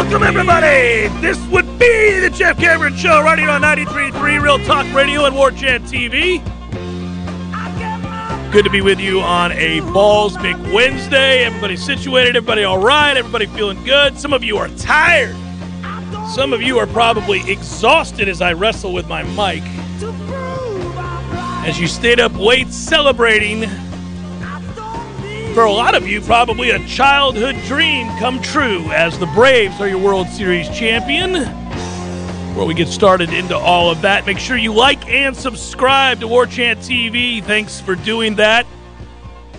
Welcome, everybody. This would be the Jeff Cameron Show right here on 93.3 Real Talk Radio and War Chant TV. Good to be with you on a Balls Big Wednesday. Everybody situated, everybody all right, everybody feeling good. Some of you are tired. Some of you are probably exhausted as I wrestle with my mic. As you stayed up late celebrating, for a lot of you, probably a childhood dream come true as the Braves are your World Series champion. Before we get started into all of that, make sure you like and subscribe to War Chant TV. Thanks for doing that.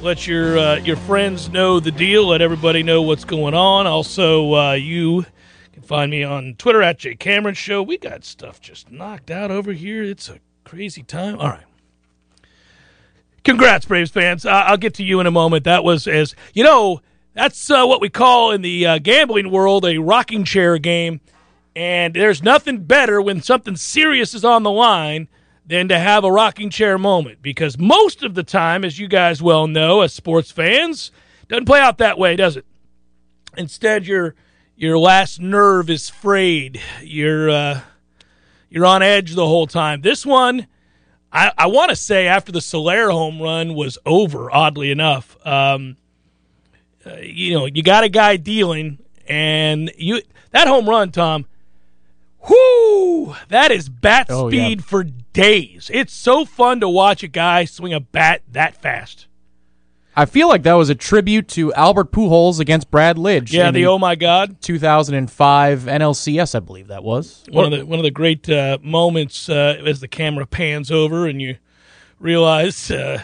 Let your uh, your friends know the deal. Let everybody know what's going on. Also, uh, you can find me on Twitter at Jay Cameron Show. We got stuff just knocked out over here. It's a crazy time. All right. Congrats, Braves fans. Uh, I'll get to you in a moment. That was as you know. That's uh, what we call in the uh, gambling world a rocking chair game, and there's nothing better when something serious is on the line than to have a rocking chair moment. Because most of the time, as you guys well know, as sports fans, doesn't play out that way, does it? Instead, your your last nerve is frayed. You're uh, you're on edge the whole time. This one I, I want to say after the Soler home run was over, oddly enough, um, uh, you know, you got a guy dealing, and you that home run, Tom. Whoo! That is bat Oh, speed yeah. for days. It's so fun to watch a guy swing a bat that fast. I feel like that was a tribute to Albert Pujols against Brad Lidge. Yeah, the oh my god, 2005 NLCS, I believe that was. one of the one of the great uh, moments uh, as the camera pans over and you realize uh,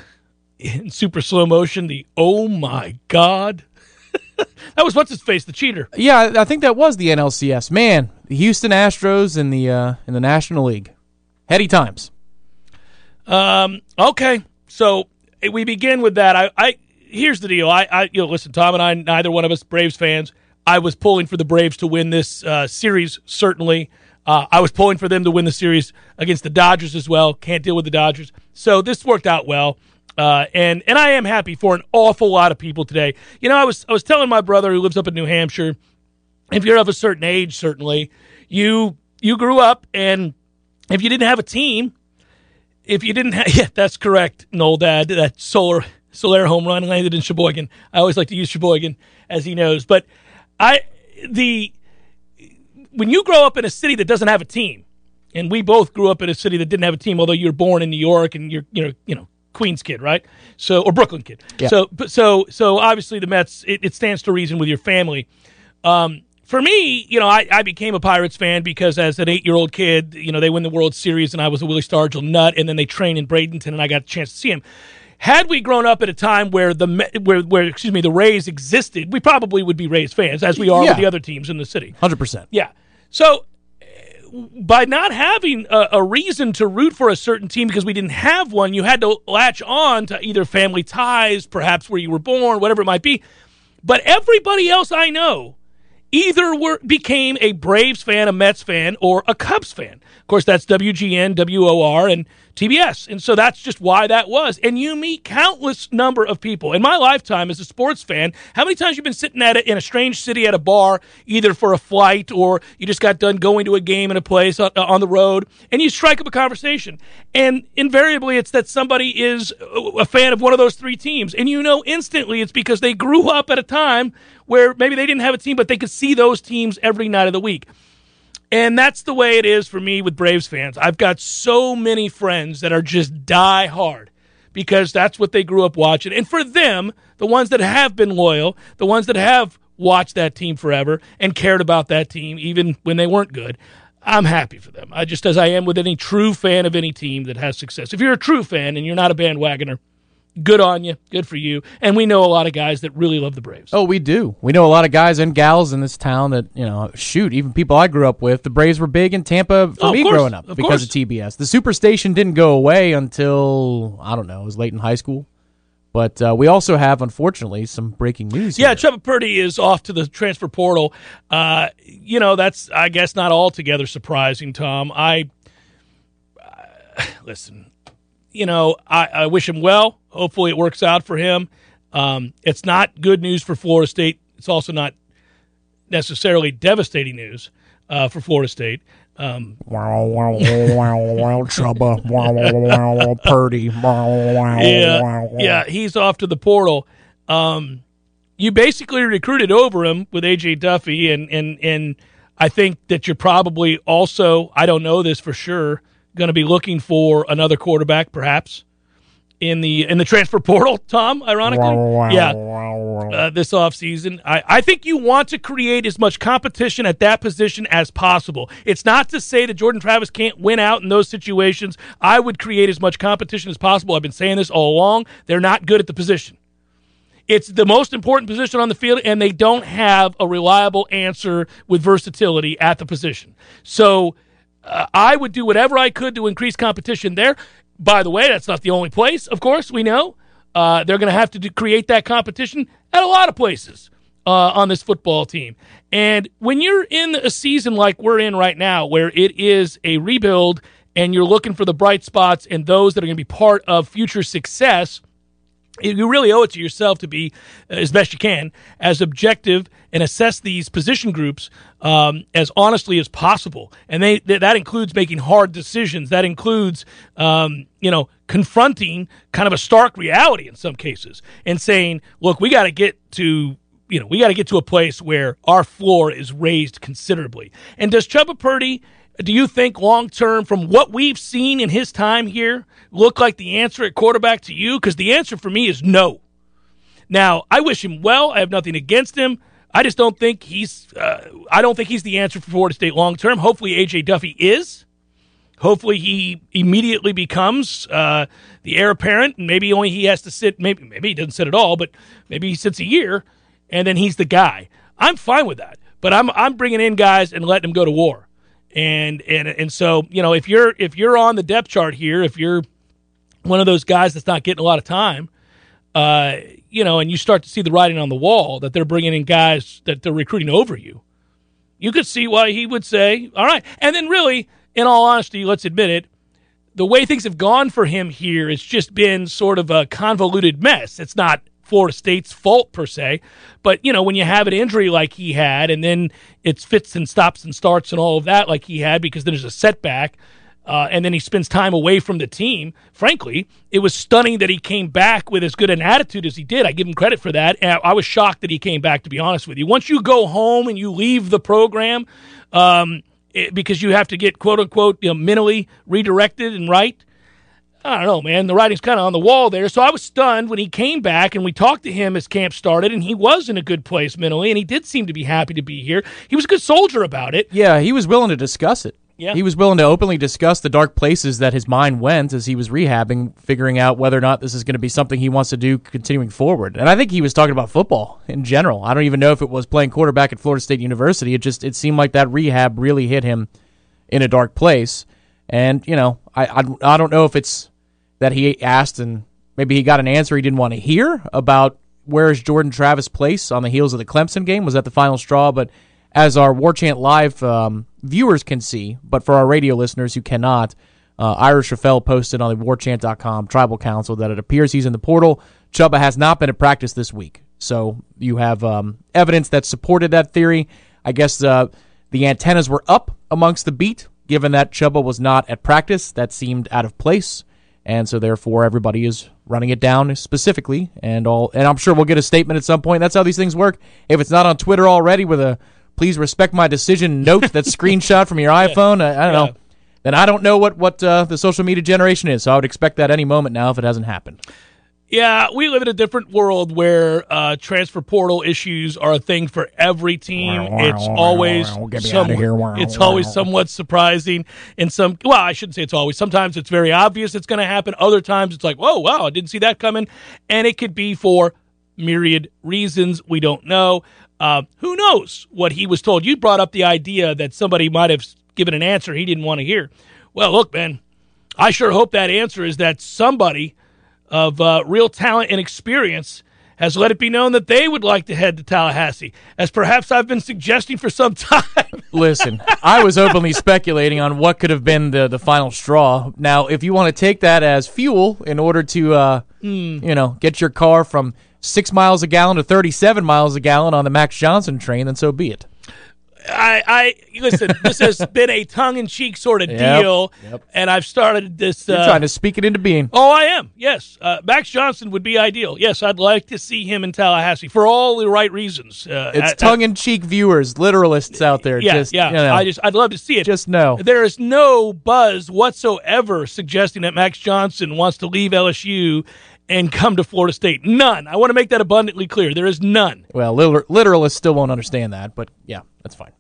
in super slow motion the oh my god. that was what's his face, the cheater. Yeah, I think that was the NLCS. Man, the Houston Astros in the uh, in the National League, heady times. Um, okay, so we begin with that. I, I here's the deal. I, I, you know, listen, Tom and I, neither one of us Braves fans. I was pulling for the Braves to win this uh, series. Certainly, uh, I was pulling for them to win the series against the Dodgers as well. Can't deal with the Dodgers, so this worked out well. Uh, and and I am happy for an awful lot of people today. You know, I was I was telling my brother who lives up in New Hampshire, if you're of a certain age, certainly you you grew up, and if you didn't have a team, if you didn't have, yeah, that's correct, Noel Dad. That Soler Soler home run landed in Sheboygan. I always like to use Sheboygan, as he knows. But I the when you grow up in a city that doesn't have a team, and we both grew up in a city that didn't have a team, although you're born in New York and you're you know you know Queens kid, right? So or Brooklyn kid. Yeah. So but so so obviously the Mets it, it stands to reason with your family. Um, for me, you know, I, I became a Pirates fan because as an eight year old kid, you know, they win the World Series and I was a Willie Stargell nut, and then they train in Bradenton and I got a chance to see him. Had we grown up at a time where the where, where excuse me the Rays existed, we probably would be Rays fans as we are Yeah. with the other teams in the city. Hundred percent. Yeah. So by not having a, a reason to root for a certain team because we didn't have one, you had to latch on to either family ties, perhaps where you were born, whatever it might be. But everybody else I know either were became a Braves fan, a Mets fan, or a Cubs fan. Of course, that's WGN, WOR, and TBS. And so that's just why that was. And you meet countless number of people. In my lifetime as a sports fan, how many times you've been sitting at a, in a strange city at a bar, either for a flight or you just got done going to a game in a place on, on the road, and you strike up a conversation. And invariably, it's that somebody is a fan of one of those three teams. And you know instantly it's because they grew up at a time where maybe they didn't have a team, but they could see those teams every night of the week. And that's the way it is for me with Braves fans. I've got so many friends that are just die hard because that's what they grew up watching. And for them, the ones that have been loyal, the ones that have watched that team forever and cared about that team even when they weren't good, I'm happy for them. I just as I am with any true fan of any team that has success. If you're a true fan and you're not a bandwagoner, good on you, good for you. And we know a lot of guys that really love the Braves. Oh, we do. We know a lot of guys and gals in this town that you know. Shoot, even people I grew up with. The Braves were big in Tampa for Oh, me course, growing up of because course. of TBS. The Superstation didn't go away until I don't know. It was late in high school. But uh, we also have, unfortunately, some breaking news. Yeah, here. Trevor Purdy is off to the transfer portal. Uh, you know, that's I guess not altogether surprising, Tom. I uh, listen. You know, I, I wish him well. Hopefully, it works out for him. Um, it's not good news for Florida State. It's also not necessarily devastating news uh, for Florida State. Um, wow, wow, wow, wow, Chubba, wow, wow, wow, Purdy, wow, wow, yeah, wow, yeah, he's off to the portal. Um, you basically recruited over him with AJ Duffy, and and and I think that you're probably also I don't know this for sure going to be looking for another quarterback, perhaps in the in the transfer portal. Tom, ironically, yeah, uh, this offseason. I I think you want to create as much competition at that position as possible. It's not to say that Jordan Travis can't win out in those situations. I would create as much competition as possible. I've been saying this all along. They're not good at the position. It's the most important position on the field, and they don't have a reliable answer with versatility at the position. So uh, I would do whatever I could to increase competition there. By the way, that's not the only place, of course, we know. Uh, they're going to have to do, create that competition at a lot of places uh, on this football team. And when you're in a season like we're in right now, where it is a rebuild and you're looking for the bright spots and those that are going to be part of future success, you really owe it to yourself to be uh, as best you can as objective and assess these position groups um, as honestly as possible and they that includes making hard decisions that includes um, you know confronting kind of a stark reality in some cases and saying look we got to get to you know we got to get to a place where our floor is raised considerably and does Chubba Purdy do you think long term, from what we've seen in his time here, look like the answer at quarterback to you? Because the answer for me is no. Now, I wish him well. I have nothing against him. I just don't think he's. Uh, I don't think he's the answer for Florida State long term. Hopefully, AJ Duffy is. Hopefully, he immediately becomes uh, the heir apparent, maybe only he has to sit. Maybe maybe he doesn't sit at all, but maybe he sits a year, and then he's the guy. I'm fine with that, but I'm I'm bringing in guys and letting them go to war and and and so you know if you're if you're on the depth chart here, if you're one of those guys that's not getting a lot of time, uh, you know, and you start to see the writing on the wall that they're bringing in guys that they're recruiting over you, you could see why he would say, "All right." And then, really, in all honesty, let's admit it, the way things have gone for him here, it's just been sort of a convoluted mess. It's not Florida State's fault per se, but you know when you have an injury like he had, and then it's fits and stops and starts and all of that like he had because then there's a setback. Uh, and then he spends time away from the team. Frankly, it was stunning that he came back with as good an attitude as he did. I give him credit for that. And I was shocked that he came back, to be honest with you. Once you go home and you leave the program, um, it, because you have to get quote unquote you know, mentally redirected and right, I don't know, man. The writing's kind of on the wall there. So I was stunned when he came back and we talked to him as camp started, and he was in a good place mentally, and he did seem to be happy to be here. He was a good soldier about it. Yeah, he was willing to discuss it. Yeah. He was willing to openly discuss the dark places that his mind went as he was rehabbing, figuring out whether or not this is going to be something he wants to do continuing forward. And I think he was talking about football in general. I don't even know if it was playing quarterback at Florida State University. It just it seemed like that rehab really hit him in a dark place. And, you know, I I, I don't know if it's that he asked and maybe he got an answer he didn't want to hear about where is Jordan Travis place on the heels of the Clemson game? Was that the final straw? But as our War Chant Live um, viewers can see, but for our radio listeners who cannot, uh, Ira Schoffel posted on the warchant.com tribal council that it appears he's in the portal. Chubba has not been at practice this week. So you have um, evidence that supported that theory. I guess uh, the antennas were up amongst the beat, given that Chubba was not at practice. That seemed out of place and so therefore everybody is running it down specifically and all and I'm sure we'll get a statement at some point. That's how these things work. If it's not on Twitter already with a please respect my decision note that screenshot from your iPhone, I, I don't know. Then I don't know what what uh, the social media generation is. So I would expect that any moment now if it hasn't happened. Yeah, we live in a different world where uh, transfer portal issues are a thing for every team. It's always some, it's always somewhat surprising. In some, well, I shouldn't say it's always. Sometimes it's very obvious it's going to happen. Other times it's like, whoa, wow, I didn't see that coming, and it could be for myriad reasons we don't know. Uh, who knows what he was told? You brought up the idea that somebody might have given an answer he didn't want to hear. Well, look, man, I sure hope that answer is that somebody of uh, real talent and experience has let it be known that they would like to head to Tallahassee, as perhaps I've been suggesting for some time. Listen, I was openly speculating on what could have been the, the final straw. Now, if you want to take that as fuel in order to, uh, mm. you know, get your car from six miles a gallon to 37 miles a gallon on the Max Johnson train, then so be it. I, I listen. This has been a tongue-in-cheek sort of Yep, deal, yep. and I've started this. You're uh, trying to speak it into being. Oh, I am. Yes, uh, Max Johnson would be ideal. Yes, I'd like to see him in Tallahassee for all the right reasons. Uh, It's I- I- tongue in cheek viewers, literalists out there. yeah, just, yeah. you know, I just, I'd love to see it. just know. There is no buzz whatsoever suggesting that Max Johnson wants to leave LSU and come to Florida State. None. I want to make that abundantly clear. There is none. Well, liter- literalists still won't understand that, but yeah, that's fine.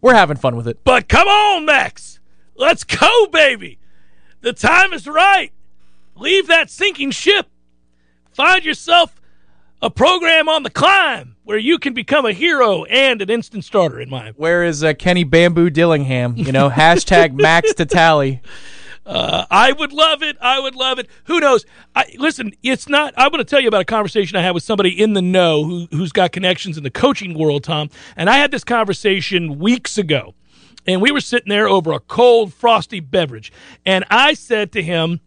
We're having fun with it. But come on, Max. Let's go, baby. The time is right. Leave that sinking ship. Find yourself a program on the climb where you can become a hero and an instant starter in my Where is uh, Kenny Bamboo Dillingham? You know, hashtag Max to tally. Uh, I would love it. I would love it. Who knows? I, listen, it's not. I want to tell you about a conversation I had with somebody in the know who, who's got connections in the coaching world, Tom. And I had this conversation weeks ago. And we were sitting there over a cold, frosty beverage. And I said to him,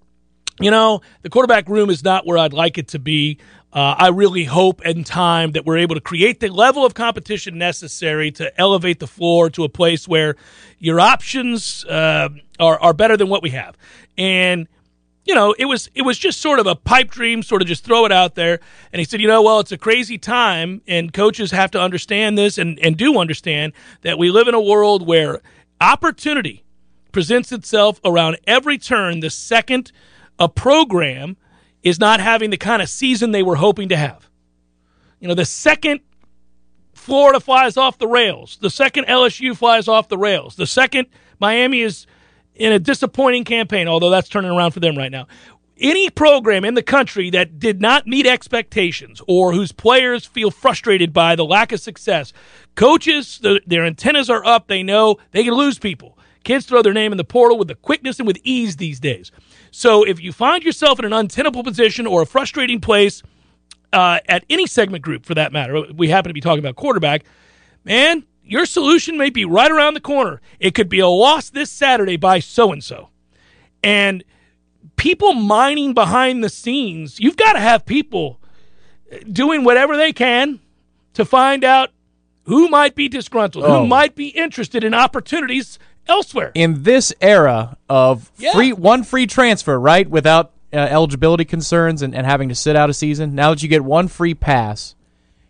you know, the quarterback room is not where I'd like it to be. Uh, I really hope in time that we're able to create the level of competition necessary to elevate the floor to a place where your options uh, are, are better than what we have. And you know, it was it was just sort of a pipe dream, sort of just throw it out there. And he said, you know, well, it's a crazy time, and coaches have to understand this and, and do understand that we live in a world where opportunity presents itself around every turn the second a program is not having the kind of season they were hoping to have. You know, the second Florida flies off the rails, the second LSU flies off the rails, the second Miami is in a disappointing campaign, although that's turning around for them right now. Any program in the country that did not meet expectations or whose players feel frustrated by the lack of success, coaches, the, their antennas are up. They know they can lose people. Kids throw their name in the portal with the quickness and with ease these days. So if you find yourself in an untenable position or a frustrating place uh, at any segment group for that matter, we happen to be talking about quarterback, man, your solution may be right around the corner. It could be a loss this Saturday by so and so. And people mining behind the scenes, you've got to have people doing whatever they can to find out who might be disgruntled, Oh. who might be interested in opportunities elsewhere. In this era of Yeah. free one free transfer, right, without uh, eligibility concerns and, and having to sit out a season, now that you get one free pass,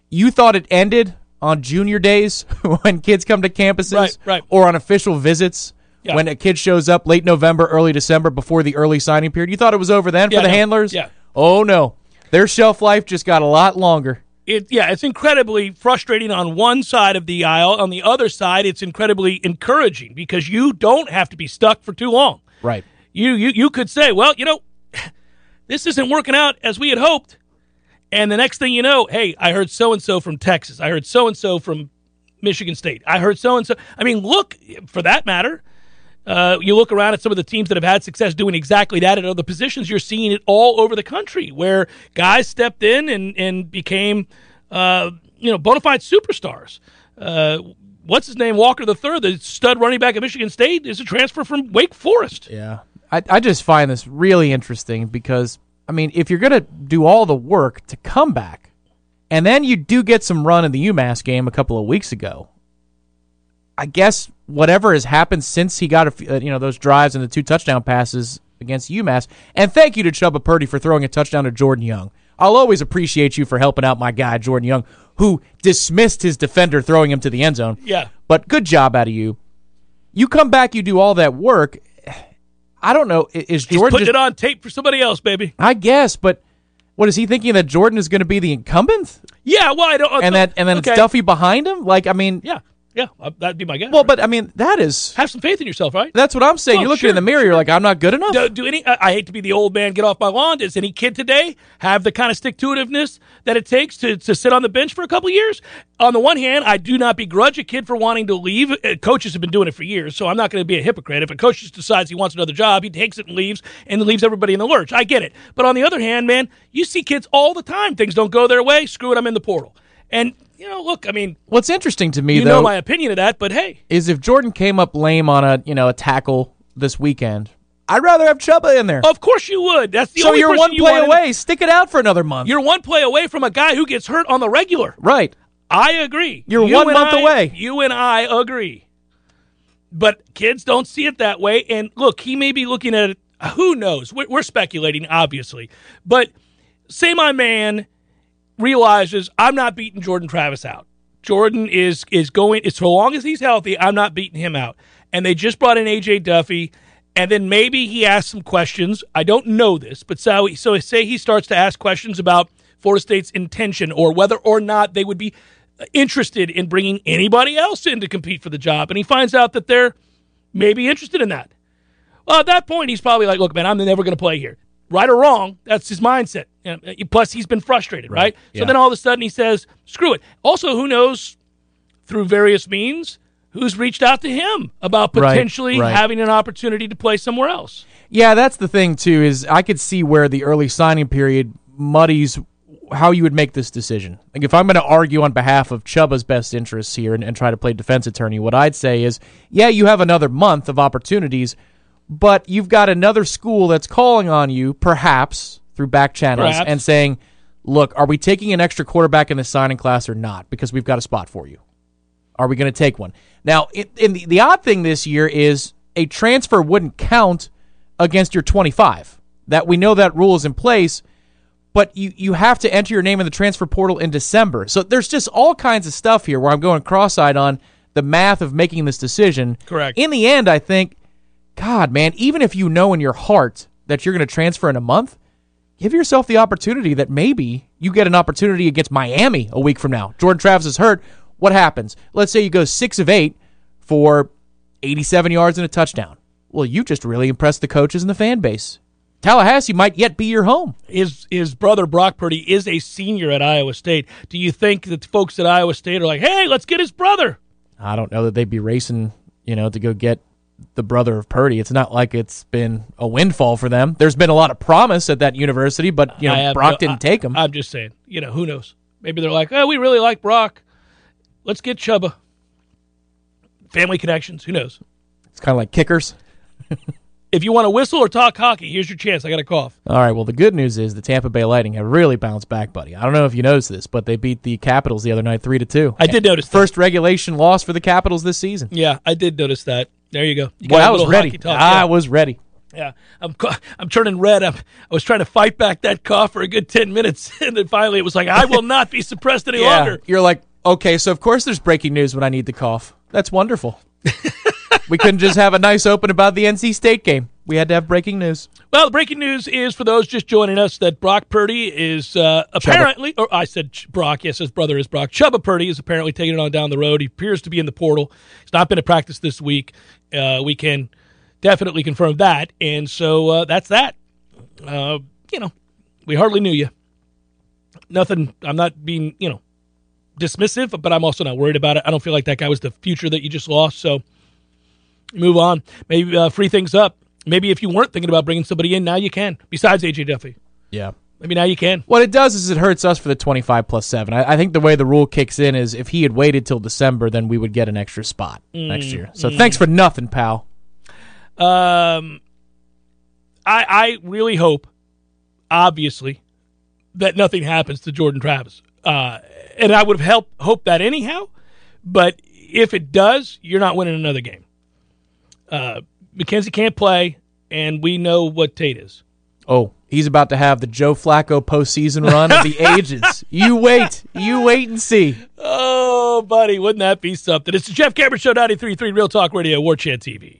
you thought it ended on junior days when kids come to campuses, Right, right. or on official visits. Yeah. When a kid shows up late November, early December, before the early signing period, you thought it was over then Yeah, for the no. handlers. Yeah. Oh no, their shelf life just got a lot longer. It yeah, it's incredibly frustrating on one side of the aisle. On the other side, it's incredibly encouraging because you don't have to be stuck for too long. Right. You you you could say, well, you know, this isn't working out as we had hoped. And the next thing you know, hey, I heard so and so from Texas. I heard so and so from Michigan State. I heard so and so. I mean, look, for that matter, uh, you look around at some of the teams that have had success doing exactly that at other positions. You're seeing it all over the country where guys stepped in and and became, uh, you know, bona fide superstars. Uh, what's his name? Walker the third, the stud running back at Michigan State, is a transfer from Wake Forest. Yeah. I, I just find this really interesting because, I mean, if you're going to do all the work to come back, and then you do get some run in the UMass game a couple of weeks ago, I guess whatever has happened since he got a few, uh, you know those drives and the two touchdown passes against UMass, and thank you to Chubba Purdy for throwing a touchdown to Jordan Young. I'll always appreciate you for helping out my guy Jordan Young, who dismissed his defender throwing him to the end zone. Yeah. But good job out of you. You come back, you do all that work. I don't know. Is He's Jordan putting just, it on tape for somebody else, baby. I guess, but what is he thinking that Jordan is going to be the incumbent Yeah, well, I don't. and that and then okay. it's Duffy behind him? Like, I mean, Yeah, yeah, uh, that'd be my guess. well, but I mean, that is have some faith in yourself, right? that's what I'm saying. Oh, you're looking sure, in the mirror, you're like, I'm not good enough. Do, do any? I I hate to be the old man, get off my lawn. Does any kid today have the kind of stick to itiveness that it takes to, to sit on the bench for a couple years? On the one hand, I do not begrudge a kid for wanting to leave. Uh, Coaches have been doing it for years, so I'm not going to be a hypocrite. If a coach just decides he wants another job, he takes it and leaves, and leaves everybody in the lurch. I get it. But on the other hand, man, you see kids all the time. Things don't go their way. Screw it. I'm in the portal. And you know, look, I mean, What's interesting to me you though know my opinion of that, but hey, is if Jordan came up lame on a you know a tackle this weekend, I'd rather have Chubba in there. of course you would. That's the so only you're one you play away. Stick it out for another month. You're one play away from a guy who gets hurt on the regular. right. I agree. You're You one month I- away. You and I agree. But kids don't see it that way. And look, he may be looking at it. Who knows? We're, we're speculating, obviously. But say my man realizes I'm not beating Jordan Travis out. Jordan is is going as long as he's healthy, I'm not beating him out. And they just brought in AJ Duffy, and then maybe he asks some questions. I don't know this, but so so say he starts to ask questions about Florida State's intention or whether or not they would be interested in bringing anybody else in to compete for the job, and he finds out that they're maybe interested in that. Well, at that point, he's probably like, "Look, man, I'm never going to play here." Right or wrong, that's his mindset. Plus, he's been frustrated, right? So yeah. then all of a sudden, he says, "Screw it." Also, who knows through various means who's reached out to him about Right, potentially right. having an opportunity to play somewhere else. Yeah, that's the thing too. Is I could see where the early signing period muddies how you would make this decision. Like if I'm going to argue on behalf of Chubba's best interests here and, and try to play defense attorney, what I'd say is, yeah, you have another month of opportunities, but you've got another school that's calling on you, perhaps through back channels, Perhaps. and saying, "Look, are we taking an extra quarterback in the signing class or not? Because we've got a spot for you." Are we going to take one? Now, it, the, the odd thing this year is a transfer wouldn't count against your 25. That we know that rule is in place, but you, you have to enter your name in the transfer portal in December. So there's just all kinds of stuff here where I'm going cross eyed on the math of making this decision. Correct. In the end, I think, God, man, even if you know in your heart that you're going to transfer in a month, give yourself the opportunity that maybe you get an opportunity against Miami a week from now. Jordan Travis is hurt. What happens? Let's say you go six of eight for 87 yards and a touchdown. Well, you just really impressed the coaches and the fan base. Tallahassee might yet be your home. His his brother Brock Purdy is a senior at Iowa State. Do you think that folks at Iowa State are like, "Hey, let's get his brother"? I don't know that they'd be racing, you know, to go get the brother of Purdy. It's not like it's been a windfall for them. There's been a lot of promise at that university, but you know, Brock no- didn't I- take him. I'm just saying. You know, who knows? Maybe they're like, "Oh, we really like Brock. Let's get Chubba." Family connections. Who knows? it's kind of like kickers. If you want to whistle or talk hockey, here's your chance. I got a cough. All right. Well, the good news is the Tampa Bay Lightning have really bounced back, buddy. I don't know if you noticed this, but they beat the Capitals the other night, three to two. I did notice that. First regulation loss for the Capitals this season. Yeah, I did notice that. There you go. You Boy, got a I was ready. talk. I yeah. was ready. Yeah, I'm I'm turning red. I'm, I was trying to fight back that cough for a good ten minutes, and then finally it was like, I will not be suppressed any longer. You're like, okay, so of course there's breaking news when I need to cough. That's wonderful. we couldn't just have a nice open about the NC State game. We had to have breaking news. Well, the breaking news is for those just joining us that Brock Purdy is uh, apparently, or I said Ch- Brock, yes, his brother is Brock. Chubba Purdy is apparently taking it on down the road. He appears to be in the portal. He's not been at practice this week. Uh, we can definitely confirm that. And so uh, that's that. Uh, you know, we hardly knew you. Nothing, I'm not being, you know, dismissive, but I'm also not worried about it. I don't feel like that guy was the future that you just lost. So move on. Maybe uh, free things up. Maybe if you weren't thinking about bringing somebody in, now you can. Besides AJ Duffy, Yeah. maybe now you can. What it does is it hurts us for the 25 plus 7. I, I think the way the rule kicks in is if he had waited till December, then we would get an extra spot next year. So thanks for nothing, pal. Um, I I really hope, obviously, that nothing happens to Jordan Travis. Uh, and I would have helped hope that anyhow. But if it does, you're not winning another game. Uh, McKenzie can't play, and we know what Tate is. Oh, he's about to have the Joe Flacco postseason run of the ages. You wait. You wait and see. Oh, buddy, wouldn't that be something? It's the Jeff Cameron Show, 93.3 Real Talk Radio, War Chant TV.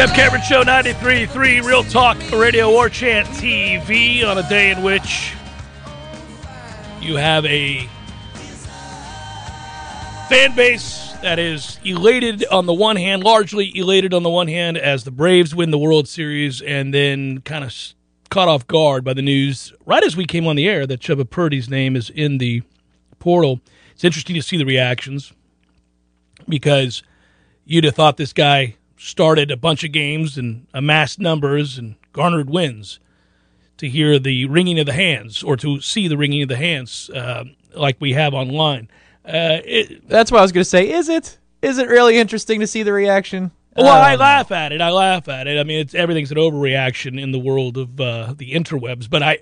Jeff Cameron Show 93.3 Real Talk Radio War Chant TV on a day in which you have a fan base that is elated on the one hand, largely elated on the one hand as the Braves win the World Series and then kind of caught off guard by the news right as we came on the air that Chubba Purdy's name is in the portal. It's interesting to see the reactions because you'd have thought this guy started a bunch of games and amassed numbers and garnered wins. To hear the wringing of the hands or to see the wringing of the hands uh, like we have online. Uh, it, That's what I was going to say. Is it? Is it really interesting to see the reaction? well, I Um, laugh at it. I laugh at it. I mean, it's everything's an overreaction in the world of uh, the interwebs. But I,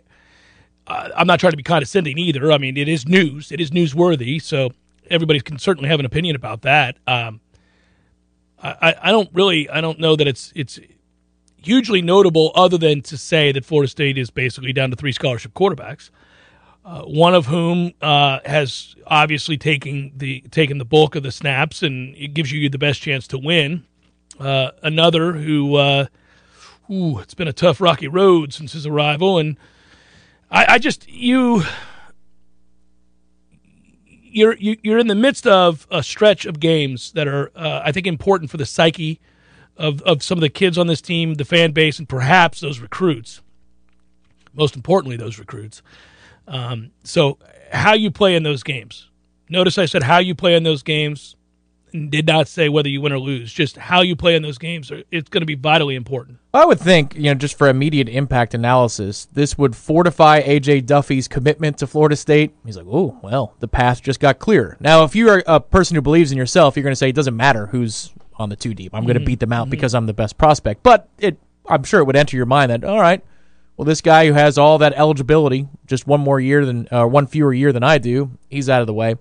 I'm not trying to be condescending either. I mean, it is news. It is newsworthy. So everybody can certainly have an opinion about that. Um, I, I- don't really. I don't know that it's it's hugely notable, other than to say that Florida State is basically down to three scholarship quarterbacks. Uh, one of whom uh, has obviously taken the taken the bulk of the snaps, and it gives you the best chance to win. Uh, another who, uh, ooh, it's been a tough, rocky road since his arrival, and I, I just you, you're you, you're in the midst of a stretch of games that are, uh, I think, important for the psyche of of some of the kids on this team, the fan base, and perhaps those recruits. Most importantly, those recruits. Um, so, how you play in those games. Notice I said how you play in those games did not say whether you win or lose. Just how you play in those games. are- It's going to be vitally important. I would think, you know, just for immediate impact analysis, this would fortify AJ Duffy's commitment to Florida State. He's like, oh, well, the path just got clearer. Now, if you're a person who believes in yourself, you're going to say it doesn't matter who's on the two deep. I'm going to beat them out because I'm the best prospect. But it, I'm sure it would enter your mind that, all right, well, this guy who has all that eligibility, just one more year than, uh, one fewer year than I do, he's out of the way.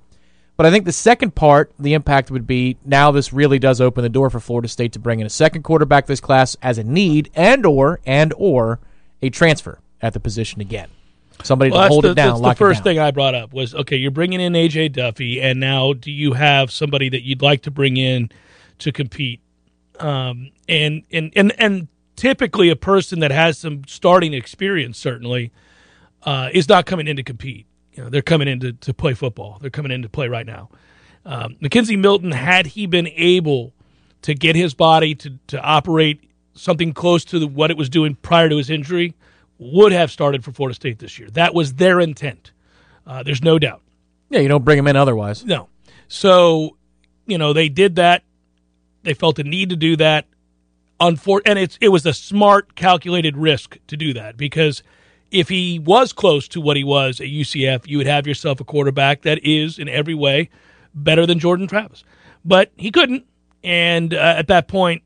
But I think the second part, the impact would be now this really does open the door for Florida State to bring in a second quarterback this class as a need and or and or a transfer at the position again. Somebody Well, to hold the, it down, that's the first thing I brought up was okay. You're bringing in AJ Duffy, and now do you have somebody that you'd like to bring in to compete? Um, and and and and typically, a person that has some starting experience certainly uh, is not coming in to compete. You know, they're coming in to, to play football. They're coming in to play right now. Um, McKenzie Milton, had he been able to get his body to, to operate something close to the, what it was doing prior to his injury, would have started for Florida State this year. That was their intent. Uh, there's no doubt. Yeah, you don't bring him in otherwise. No. So, you know, they did that. They felt a need to do that. Unfor- and it's it was a smart, calculated risk to do that because if he was close to what he was at UCF, you would have yourself a quarterback that is in every way better than Jordan Travis. But he couldn't, and uh, at that point,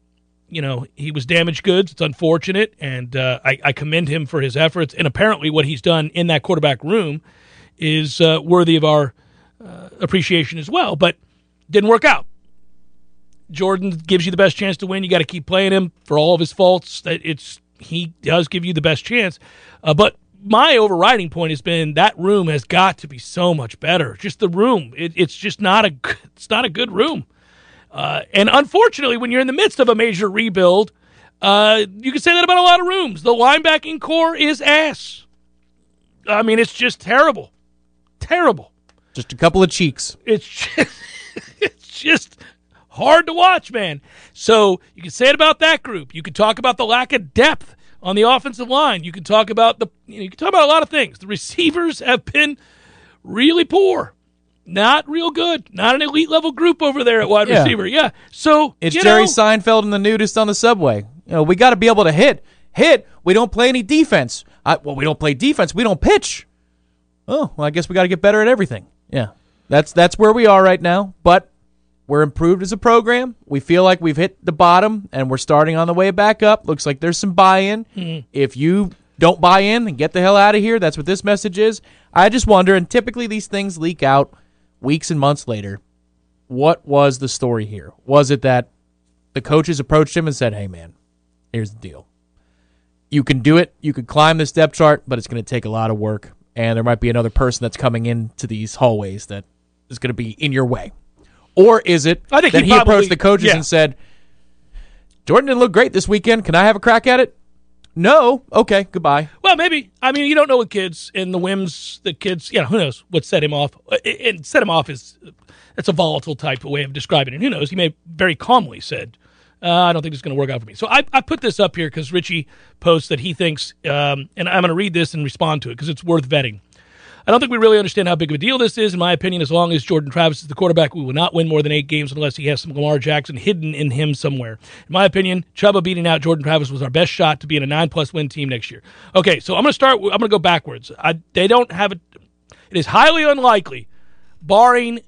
you know, he was damaged goods. It's unfortunate, and uh, I, I commend him for his efforts. And apparently, what he's done in that quarterback room is uh, worthy of our uh, appreciation as well. But didn't work out. Jordan gives you the best chance to win. You got to keep playing him for all of his faults. That it's he does give you the best chance. Uh, but my overriding point has been that room has got to be so much better. Just the room, it, it's just not a it's not a good room. Uh, and unfortunately, when you're in the midst of a major rebuild, uh, you can say that about a lot of rooms. The linebacking corps is ass. I mean, it's just terrible, terrible. Just a couple of cheeks. It's just, it's just hard to watch, man. So you can say it about that group. You can talk about the lack of depth on the offensive line. You can talk about the you, know, you can talk about a lot of things. The receivers have been really poor. Not real good. Not an elite level group over there at wide Yeah. receiver. Yeah. So It's Jerry know, Seinfeld and the nudist on the subway. You know, we got to be able to hit. Hit. We don't play any defense. I, well, we don't play defense. We don't pitch. Oh, well, I guess we got to get better at everything. Yeah, that's that's where we are right now. But we're improved as a program. We feel like we've hit the bottom and we're starting on the way back up. Looks like there's some buy-in. Mm-hmm. If you don't buy in and get the hell out of here, that's what this message is. I just wonder, and typically these things leak out weeks and months later. What was the story here? Was it that the coaches approached him and said, "Hey, man, here's the deal. You can do it. You can climb this depth chart, but it's going to take a lot of work, and there might be another person that's coming into these hallways that is going to be in your way." Or is it I think that he he, probably- approached the coaches yeah. and said, Jordan didn't look great this weekend. Can I have a crack at it? No. Okay. Goodbye. Well, maybe. I mean, you don't know what kids and the whims. The kids, you know, who knows what set him off? Uh, And set him off is that's a volatile type of way of describing it. Who knows? He may very calmly said, uh, "I don't think it's going to work out for me." So I, I put this up here because Richie posts that he thinks, um, and I'm going to read this and respond to it because it's worth vetting. I don't think we really understand how big of a deal this is. In my opinion, as long as Jordan Travis is the quarterback, we will not win more than eight games unless he has some Lamar Jackson hidden in him somewhere. In my opinion, Chubba beating out Jordan Travis was our best shot to be in a nine plus win team next year. Okay, so I'm going to start. I'm going to go backwards. I, they don't have it. It is highly unlikely, barring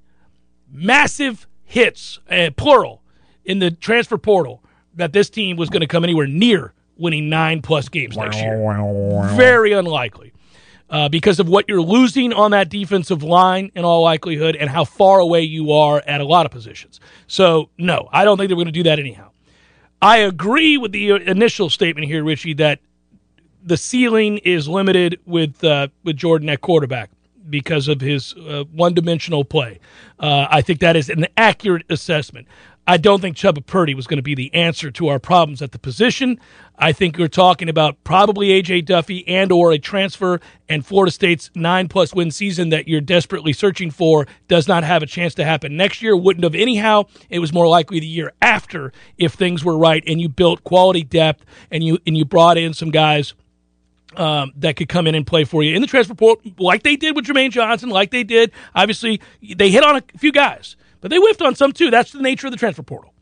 massive hits, uh, plural, in the transfer portal, that this team was going to come anywhere near winning nine plus games next year. Very unlikely uh, because of what you're losing on that defensive line in all likelihood and how far away you are at a lot of positions. So, no, I don't think they're going to do that anyhow. I agree with the initial statement here, Richie, that the ceiling is limited with uh, with Jordan at quarterback because of his uh, one dimensional play. Uh, I think that is an accurate assessment. I don't think Chubba Purdy was going to be the answer to our problems at the position. I think you're talking about probably AJ Duffy and or a transfer and Florida State's nine plus win season that you're desperately searching for does not have a chance to happen next year. Wouldn't have anyhow. It was more likely the year after if things were right and you built quality depth and you and you brought in some guys um, that could come in and play for you in the transfer portal, like they did with Jermaine Johnson, like they did. Obviously, they hit on a few guys, but they whiffed on some too. That's the nature of the transfer portal.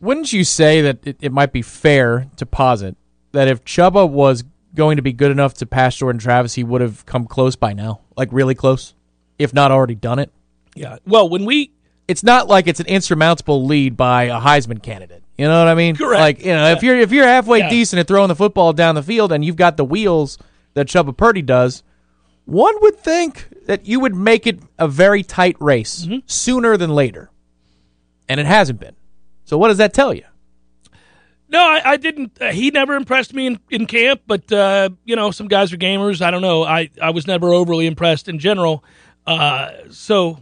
Wouldn't you say that it, it might be fair to posit that if Chubba was going to be good enough to pass Jordan Travis, he would have come close by now, like really close, if not already done it? Yeah. Well, when we It's not like it's an insurmountable lead by a Heisman candidate. You know what I mean? Correct. Like you know, if you're if you're halfway Yeah. decent at throwing the football down the field and you've got the wheels that Chubba Purdy does, one would think that you would make it a very tight race Mm-hmm. sooner than later, and it hasn't been. So what does that tell you? No, I, I didn't. Uh, he never impressed me in, in camp, but uh, you know, some guys are gamers. I don't know. I, I was never overly impressed in general. Uh, so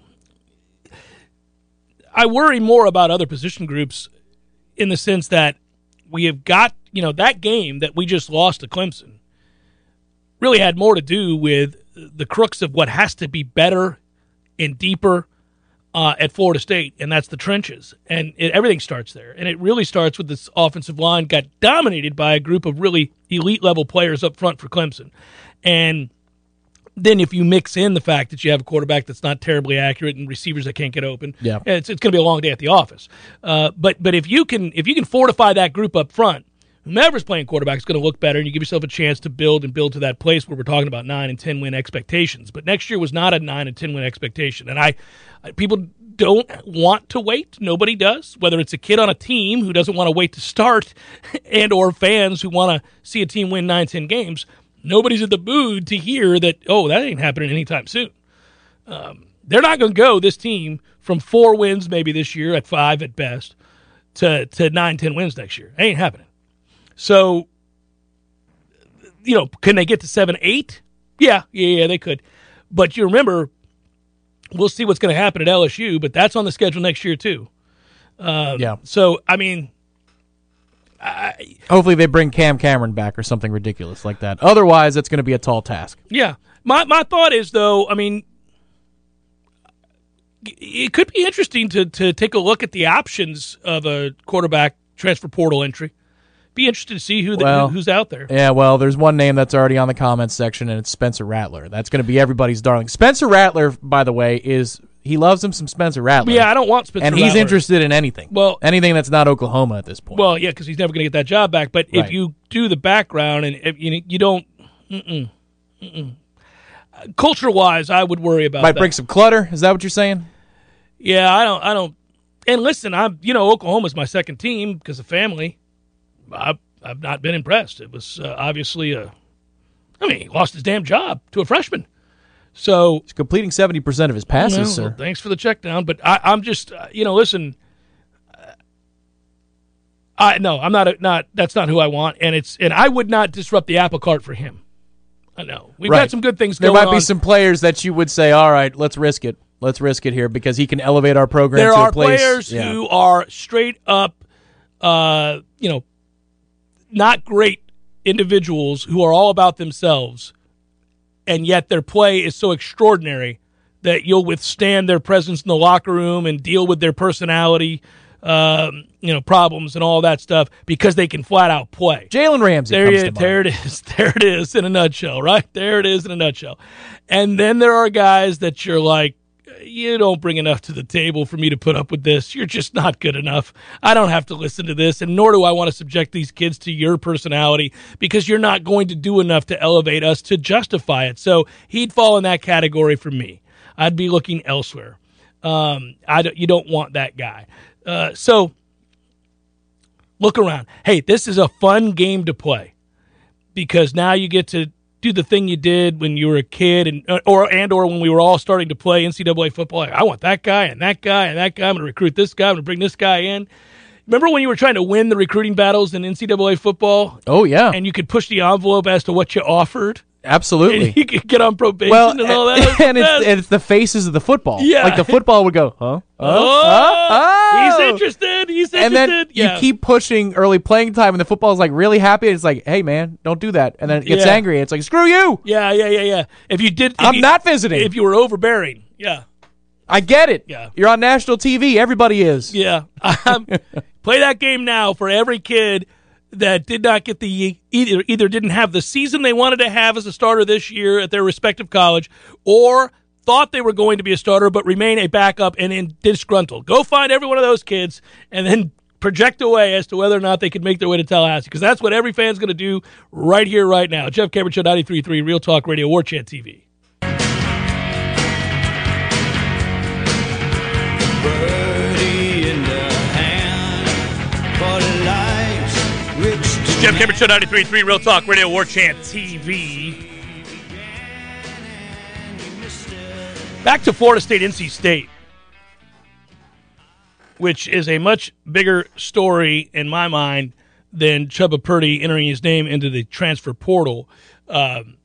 I worry more about other position groups in the sense that we have got you know that game that we just lost to Clemson really had more to do with the crux of what has to be better and deeper uh, at Florida State, and that's the trenches. And it, everything starts there. And it really starts with this offensive line got dominated by a group of really elite level players up front for Clemson. And then if you mix in the fact that you have a quarterback that's not terribly accurate and receivers that can't get open, Yeah. it's, it's going to be a long day at the office. Uh, but but if you can if you can fortify that group up front, whomever's playing quarterback is going to look better, and you give yourself a chance to build and build to that place where we're talking about nine and ten win expectations. But next year was not a nine and ten win expectation, and I, I people don't want to wait. Nobody does. Whether it's a kid on a team who doesn't want to wait to start, and or fans who want to see a team win nine ten games. Nobody's in the mood to hear that. Oh, that ain't happening anytime soon um, they're not going to go this team from four wins maybe this year at five at best to to nine ten wins next year. It ain't happening. So, you know, can they get to seven eight? Yeah, yeah, yeah, they could. But you remember, we'll see what's going to happen at LSU, but that's on the schedule next year too. Um, yeah. So, I mean, Hopefully they bring Cam Cameron back or something ridiculous like that. Otherwise, it's going to be a tall task. Yeah. My my thought is though, I mean it could be interesting to to take a look at the options of a quarterback transfer portal entry. Be interested to see who the, Well, who's out there. Yeah, well, there's one name that's already on the comments section, and it's Spencer Rattler. That's going to be everybody's darling. Spencer Rattler, by the way, is he loves him some Spencer Rattler. Yeah, I don't want Spencer and he's Rattler. interested in anything. Well- anything that's not Oklahoma at this point. Well, yeah, because he's never going to get that job back. But if you do the background and if you you don't, mm-mm, mm-mm. culture wise, I would worry about Might that. bring some clutter. Is that what you're saying? Yeah, I don't. I don't. And listen, I'm. You know, Oklahoma's my second team because of family. I've I've not been impressed. It was uh, obviously a. I mean, he lost his damn job to a freshman. So He's completing 70% of his passes, well, sir. thanks for the check down, but I, I'm just uh, you know listen. uh, I no, I'm not a, not. That's not who I want, and it's and I would not disrupt the apple cart for him. I know we've got some good things going on. There might be on. some players that you would say, all right, let's risk it. Let's risk it here because he can elevate our program there to are a place. players Yeah. who are straight up uh, you know, not great individuals who are all about themselves, and yet their play is so extraordinary that you'll withstand their presence in the locker room and deal with their personality, um, you know, problems and all that stuff because they can flat out play. Jalen Ramsey. There, comes you, to mind. there it is. There it is in a nutshell, right? There it is in a nutshell. And then there are guys that you're like, you don't bring enough to the table for me to put up with this. You're just not good enough. I don't have to listen to this, and nor do I want to subject these kids to your personality because you're not going to do enough to elevate us to justify it. So he'd fall in that category for me. I'd be looking elsewhere. Um, I don't, you don't want that guy. Uh, so look around. Hey, this is a fun game to play because now you get to do the thing you did when you were a kid and uh, or and or when we were all starting to play NCAA football. Like, I want that guy and that guy and that guy. I'm going to recruit this guy. I'm going to bring this guy in. Remember when you were trying to win the recruiting battles in NCAA football Oh yeah, and you could push the envelope as to what you offered? Absolutely. And you could get on probation well, and all that. and it's, and it's the faces of the football. Yeah. like the football would go, huh? Huh? oh, Huh? he's Oh. interested. He's interested. And then yeah. you keep pushing early playing time, and the football is like really happy. It's like, hey man, don't do that. And then it gets Yeah. angry. And it's like, screw you. Yeah, yeah, yeah, yeah. If you did, if I'm you- not visiting. If you were overbearing, yeah, I get it. Yeah. You're on national TV. Everybody is. yeah. Um, play that game now for every kid that did not get the either either didn't have the season they wanted to have as a starter this year at their respective college, or thought they were going to be a starter but remain a backup and in disgruntled. Go find every one of those kids and then project away as to whether or not they could make their way to Tallahassee because that's what every fan's going to do right here, right now. Jeff Cameron Show 93.3 Real Talk Radio, War Chant TV. Jeff Cameron Show 93.3 Real Talk Radio, War Chant TV. Back to Florida State, NC State, which is a much bigger story in my mind than Chubba Purdy entering his name into the transfer portal. Um,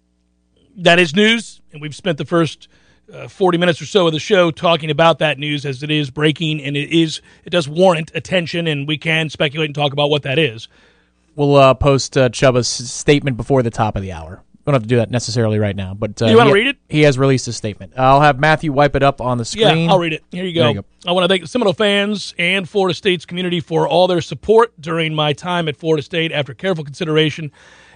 that is news, and we've spent the first uh, 40 minutes or so of the show talking about that news as it is breaking, and it is it does warrant attention, and we can speculate and talk about what that is. We'll uh, post uh, Chubba's statement before the top of the hour. We don't have to do that necessarily right now, but uh, You wanna he- read it? He has released a statement. I'll have Matthew wipe it up on the screen. Yeah, I'll read it. Here you go. There you go. I want to thank the Seminole fans and Florida State's community for all their support during my time at Florida State. After careful consideration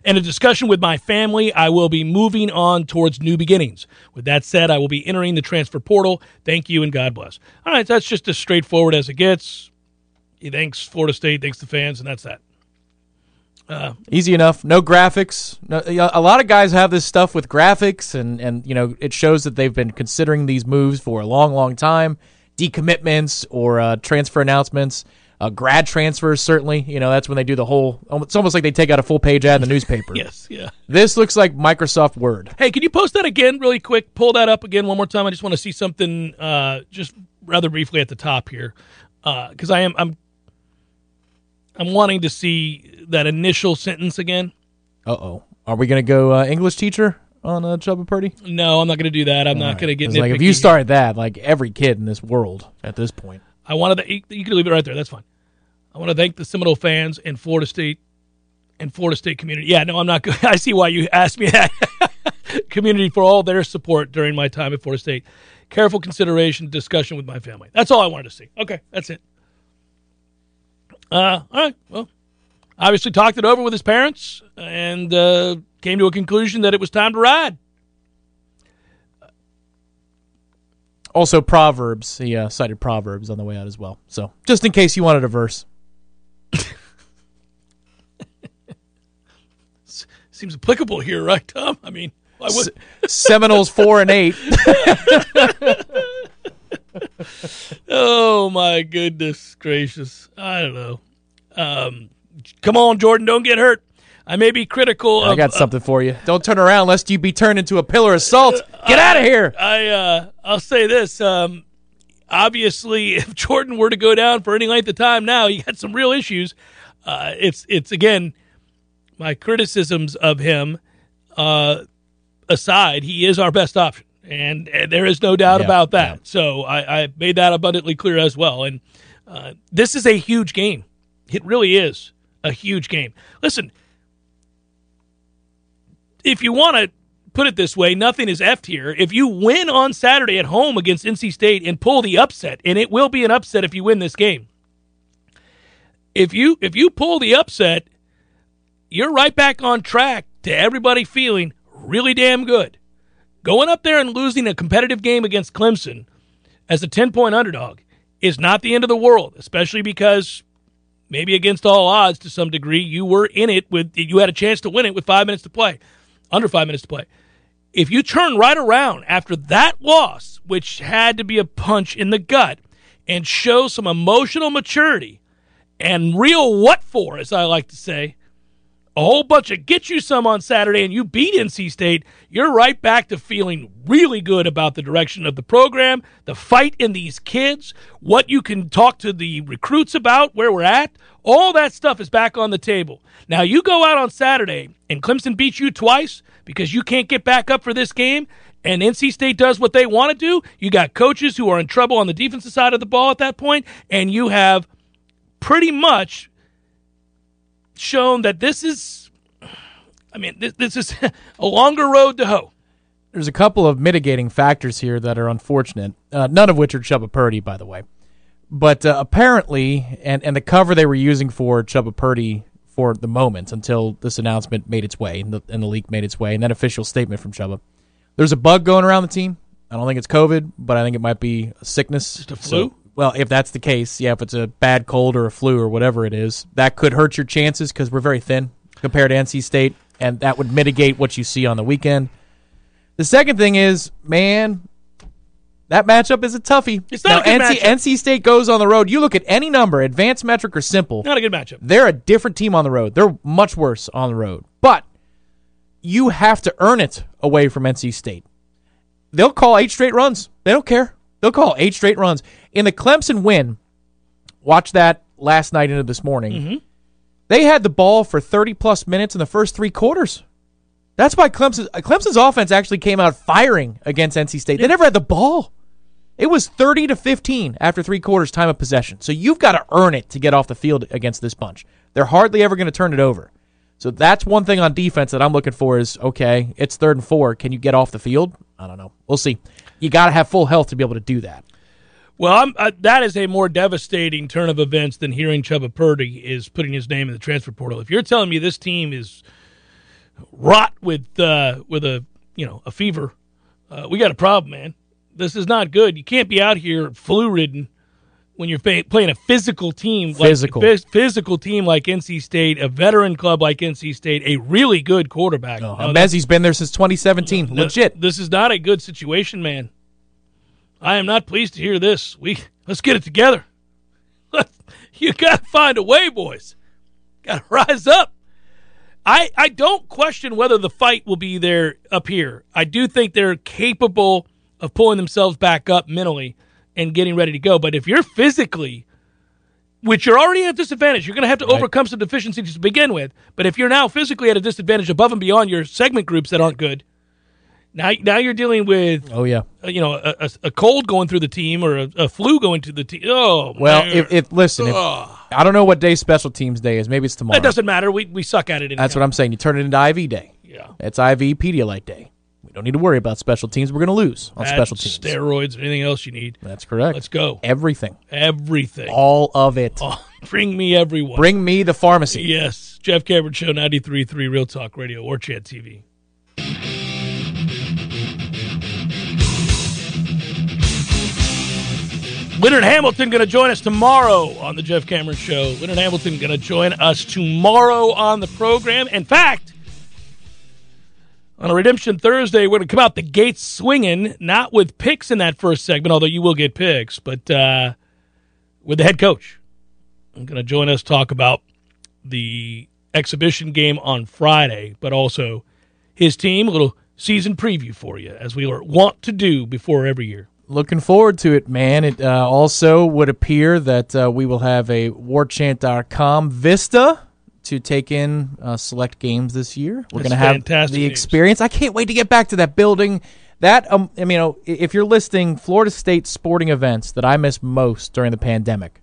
and a discussion with my family, I will be moving on towards new beginnings. With that said, I will be entering the transfer portal. Thank you and God bless. All right, that's just as straightforward as it gets. He thanks Florida State, thanks the fans, and that's that. Easy enough. No graphics. No, a lot of guys have this stuff with graphics, and and you know it shows that they've been considering these moves for a long, long time. Decommitments or uh, transfer announcements, uh, grad transfers. Certainly, you know that's when they do the whole. It's almost like they take out a full page ad in the newspaper. Yes, yeah. This looks like Microsoft Word. Hey, can you post that again really quick? Pull that up again one more time. I just want to see something uh, just rather briefly at the top here because I am I'm I'm wanting to see that initial sentence again. Uh oh. Are we gonna go uh, English teacher on uh, Chubba Purdy? No, I'm not going to do that. I'm not going to get like if you start that, like every kid in this world at this point. I wanted to, you, you can leave it right there. That's fine. I want to thank the Seminole fans and Florida State and Florida State community. Yeah, no, I'm not. Good. I see why you asked me that. community for all their support during my time at Florida State. Careful consideration, discussion with my family. That's all I wanted to see. Okay, that's it. Uh, all right. Well, obviously talked it over with his parents and uh, came to a conclusion that it was time to ride. Also, Proverbs. He uh, cited Proverbs on the way out as well. So, just in case you wanted a verse. Seems applicable here, right, Tom? I mean, why would, Seminoles four and eight. Oh my goodness gracious! I don't know. Um, come on, Jordan, don't get hurt. I may be critical. I of, got something for you. Don't turn around lest you be turned into a pillar of salt. Get out of here. I uh, I'll say this. Um, obviously, if Jordan were to go down for any length of time now, he got some real issues. Uh, it's it's again my criticisms of him uh, aside, he is our best option, and, and there is no doubt Yeah, about that. yeah. So I, I made that abundantly clear as well. And uh, this is a huge game. It really is. a huge game. Listen, if you want to put it this way, nothing is effed here. If you win on Saturday at home against NC State and pull the upset, and it will be an upset if you win this game. If you if you pull the upset, you're right back on track to everybody feeling really damn good. Going up there and losing a competitive game against Clemson as a 10 point underdog is not the end of the world, especially because maybe against all odds to some degree, you were in it with you had a chance to win it with five minutes to play, under five minutes to play. If you turn right around after that loss, which had to be a punch in the gut, and show some emotional maturity and real what for, as I like to say, a whole bunch of get you some on Saturday and you beat NC State, you're right back to feeling really good about the direction of the program, the fight in these kids, what you can talk to the recruits about, where we're at. All that stuff is back on the table. Now, you go out on Saturday and Clemson beats you twice because you can't get back up for this game, and NC State does what they want to do. You got coaches who are in trouble on the defensive side of the ball at that point, and you have pretty much shown that this is, I mean, this, this is a longer road to hoe. There's a couple of mitigating factors here that are unfortunate, uh, none of which are Chubba Purdy, by the way. But uh, apparently, and, and the cover they were using for Chubba Purdy for the moment until this announcement made its way and the, and the leak made its way, and that official statement from Chubba. There's a bug going around the team. I don't think it's COVID, but I think it might be a sickness. Just a flu? Well, if that's the case, yeah, if it's a bad cold or a flu or whatever it is, that could hurt your chances because we're very thin compared to NC State, and that would mitigate what you see on the weekend. The second thing is, man, that matchup is a toughie. It's not now, a good NC, matchup. NC State goes on the road. You look at any number, advanced metric or simple, Not a good matchup. they're a different team on the road. They're much worse on the road. But you have to earn it away from NC State. They'll call eight straight runs. They don't care. They'll call eight straight runs. In the Clemson win, watch that last night into this morning. Mm-hmm. They had the ball for 30 plus minutes in the first three quarters. That's why Clemson, uh, Clemson's offense actually came out firing against NC State. They never had the ball. It was 30 to 15 after three quarters time of possession. So you've got to earn it to get off the field against this bunch. They're hardly ever going to turn it over. So that's one thing on defense that I'm looking for is okay, it's third and four. Can you get off the field? I don't know. We'll see. You got to have full health to be able to do that. Well, I'm, uh, that is a more devastating turn of events than hearing Chubba Purdy is putting his name in the transfer portal. If you're telling me this team is rot with uh, with a you know a fever, uh, we got a problem, man. This is not good. You can't be out here flu ridden when you're playing a physical team, Physical. like, physical team like NC State, a veteran club like NC State, a really good quarterback. Now, that- Mezzi's been there since 2017. no, Legit. This is not a good situation, man. I am not pleased to hear this. We let's get it together. you got to find a way, boys. Got to rise up. I I don't question whether the fight will be there up here. I do think they're capable of pulling themselves back up mentally and getting ready to go. But if you're physically which you're already at a disadvantage. You're going to have to overcome some deficiencies to begin with. But if you're now physically at a disadvantage above and beyond your segment groups that aren't good, now now you're dealing with Oh yeah. uh, you know a, a, a cold going through the team or a, a flu going to the team. Oh Well, man. if, if listen, if, I don't know what day special teams day is. Maybe it's tomorrow. that doesn't matter. We we suck at it. That's what I'm saying. You turn it into IV day. Yeah. It's IV Pedialyte day. Don't need to worry about special teams. We're going to lose on Add special teams. steroids, anything else you need. That's correct. Let's go. Everything. Everything. All of it. Oh, bring me everyone. Bring me the pharmacy. Yes, Jeff Cameron Show, 93.3 Real Talk Radio War Chant TV. Leonard Hamilton going to join us tomorrow on the Jeff Cameron Show. Leonard Hamilton going to join us tomorrow on the program. In fact, on a Redemption Thursday, we're going to come out the gates swinging, not with picks in that first segment, although you will get picks, but uh, with the head coach. I'm going to join us talk about the exhibition game on Friday, but also his team. A little season preview for you, as we want to do before every year. Looking forward to it, man. It uh, also would appear that uh, we will have a warchant.com Vista to take in uh, select games this year. We're going to have the news. experience. I can't wait to get back to that building. That um, I mean, you know, if you're listing Florida State sporting events that I miss most during the pandemic,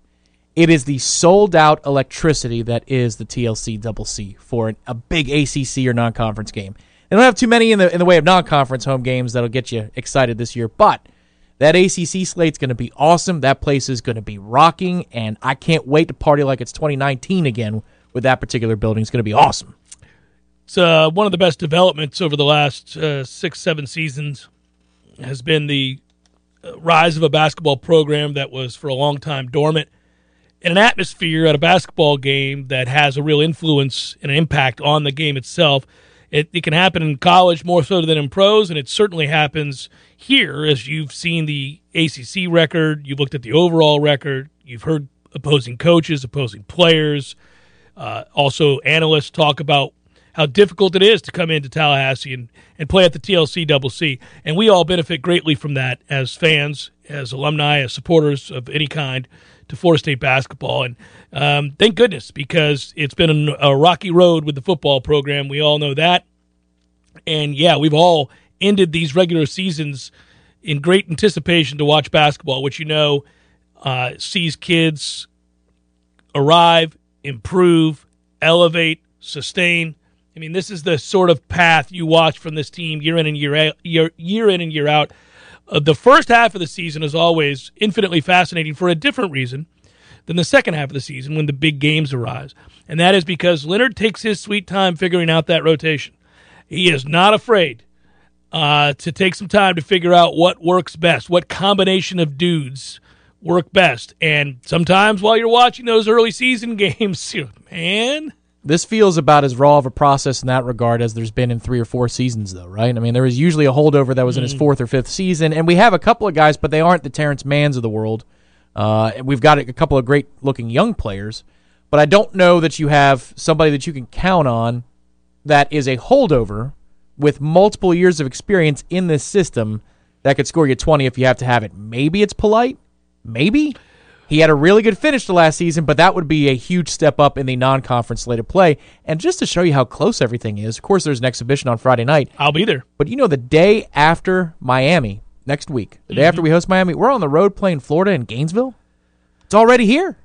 It is the sold out electricity that is the TLC Double C for an, a big ACC or non conference game. They don't have too many in the in the way of non conference home games that'll get you excited this year, but that ACC slate's going to be awesome. That place is going to be rocking, and I can't wait to party like it's 2019 again with that particular building. is going to be awesome. It's uh, one of the best developments over the last uh, six, seven seasons has been the uh, rise of a basketball program that was for a long time dormant in an atmosphere at a basketball game that has a real influence and impact on the game itself. It, it can happen in college more so than in pros, and it certainly happens here as you've seen the ACC record, you've looked at the overall record, you've heard opposing coaches, opposing players, uh, also analysts talk about how difficult it is to come into Tallahassee and, and play at the TLC Double C. And we all benefit greatly from that as fans, as alumni, as supporters of any kind to Florida State basketball. And um, thank goodness because it's been a, a rocky road with the football program. We all know that. And yeah, we've all ended these regular seasons in great anticipation to watch basketball, which you know uh, sees kids arrive, improve, elevate, sustain. I mean, this is the sort of path you watch from this team year in and year out, year, year in and year out. Uh, the first half of the season is always infinitely fascinating for a different reason than the second half of the season when the big games arise. And that is because Leonard takes his sweet time figuring out that rotation. He is not afraid uh, to take some time to figure out what works best, what combination of dudes work best. And sometimes while you're watching those early season games, man, This feels about as raw of a process in that regard as there's been in three or four seasons, though, right? I mean, there was usually a holdover that was in his fourth or fifth season, and we have a couple of guys, but they aren't the Terance Manns of the world. Uh, we've got a couple of great looking young players, but I don't know that you have somebody that you can count on that is a holdover with multiple years of experience in this system that could score you 20 if you have to have it. Maybe it's Polite. Maybe. He had a really good finish to last season, but that would be a huge step up in the non conference slate of play. And just to show you how close everything is, of course, there's an exhibition on Friday night. I'll be there. But you know, the day after Miami, next week, the day Mm-hmm. after we host Miami, we're on the road playing Florida and Gainesville. It's already here.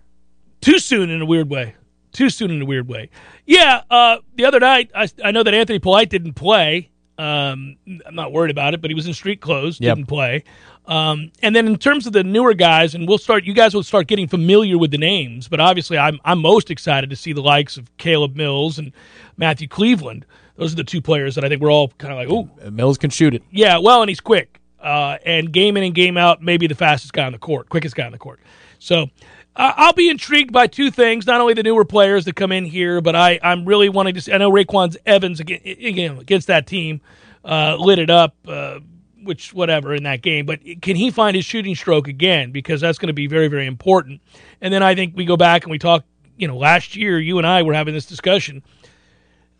too soon in a weird way. Too soon in a weird way. Yeah, uh, the other night I, I know that Anthony Polite didn't play. Um, I'm not worried about it, but he was in street clothes, Yep. didn't play. Um, and then in terms of the newer guys, and we'll start. You guys will start getting familiar with the names, but obviously I'm I'm most excited to see the likes of Caleb Mills and Matthew Cleveland. Those are the two players that I think we're all kind of like, oh, Mills can shoot it. yeah, well, and he's quick. Uh, and game in and game out, maybe the fastest guy on the court, quickest guy on the court. So I'll be intrigued by two things: not only the newer players that come in here, but I I'm really wanting to. See, I know RayQuan Evans against, against that team uh, lit it up. Uh, which whatever in that game, but can he find his shooting stroke again? Because that's going to be very, very important. And then I think we go back and we talk. You know, last year you and I were having this discussion.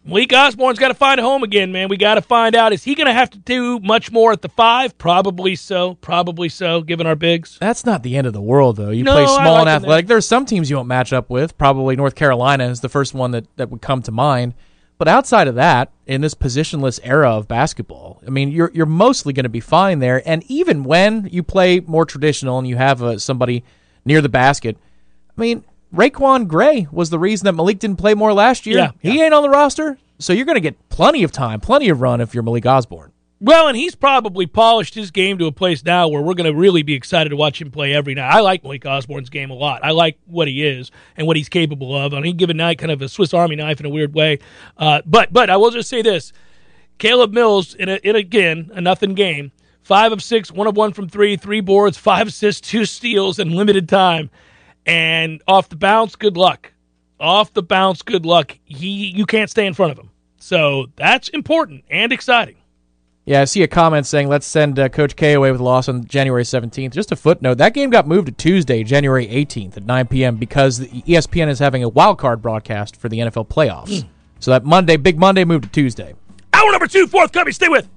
Malik Osborne's got to find a home again, man. We got to find out is he going to have to do much more at the five? Probably so. Probably so, given our bigs. That's not the end of the world, though. You No, play small like and athletic. There's some teams you won't match up with. Probably North Carolina is the first one that, that would come to mind. But outside of that, in this positionless era of basketball, I mean, you're you're mostly going to be fine there. And even when you play more traditional and you have uh, somebody near the basket, I mean, RaiQuan Gray was the reason that Malik didn't play more last year. Yeah, he ain't on the roster, so you're going to get plenty of time, plenty of run if you're Malik Osborne. Well, and he's probably polished his game to a place now where we're going to really be excited to watch him play every night. I like Malik Osborne's game a lot. I like what he is and what he's capable of. On any given night, kind of a Swiss Army knife in a weird way. Uh, but but I will just say this: Caleb Mills in a, in again a nothing game, five of six, one of one from three, three boards, five assists, two steals and limited time, and off the bounce, good luck. Off the bounce, good luck. He you can't stay in front of him, so that's important and exciting. Yeah, I see a comment saying let's send uh, Coach K away with a loss on January 17th. Just a footnote: that game got moved to Tuesday, January 18th at 9 p.m. because the ESPN is having a wild card broadcast for the NFL playoffs. so that Monday, Big Monday, moved to Tuesday. Hour number two, forthcoming. Stay with.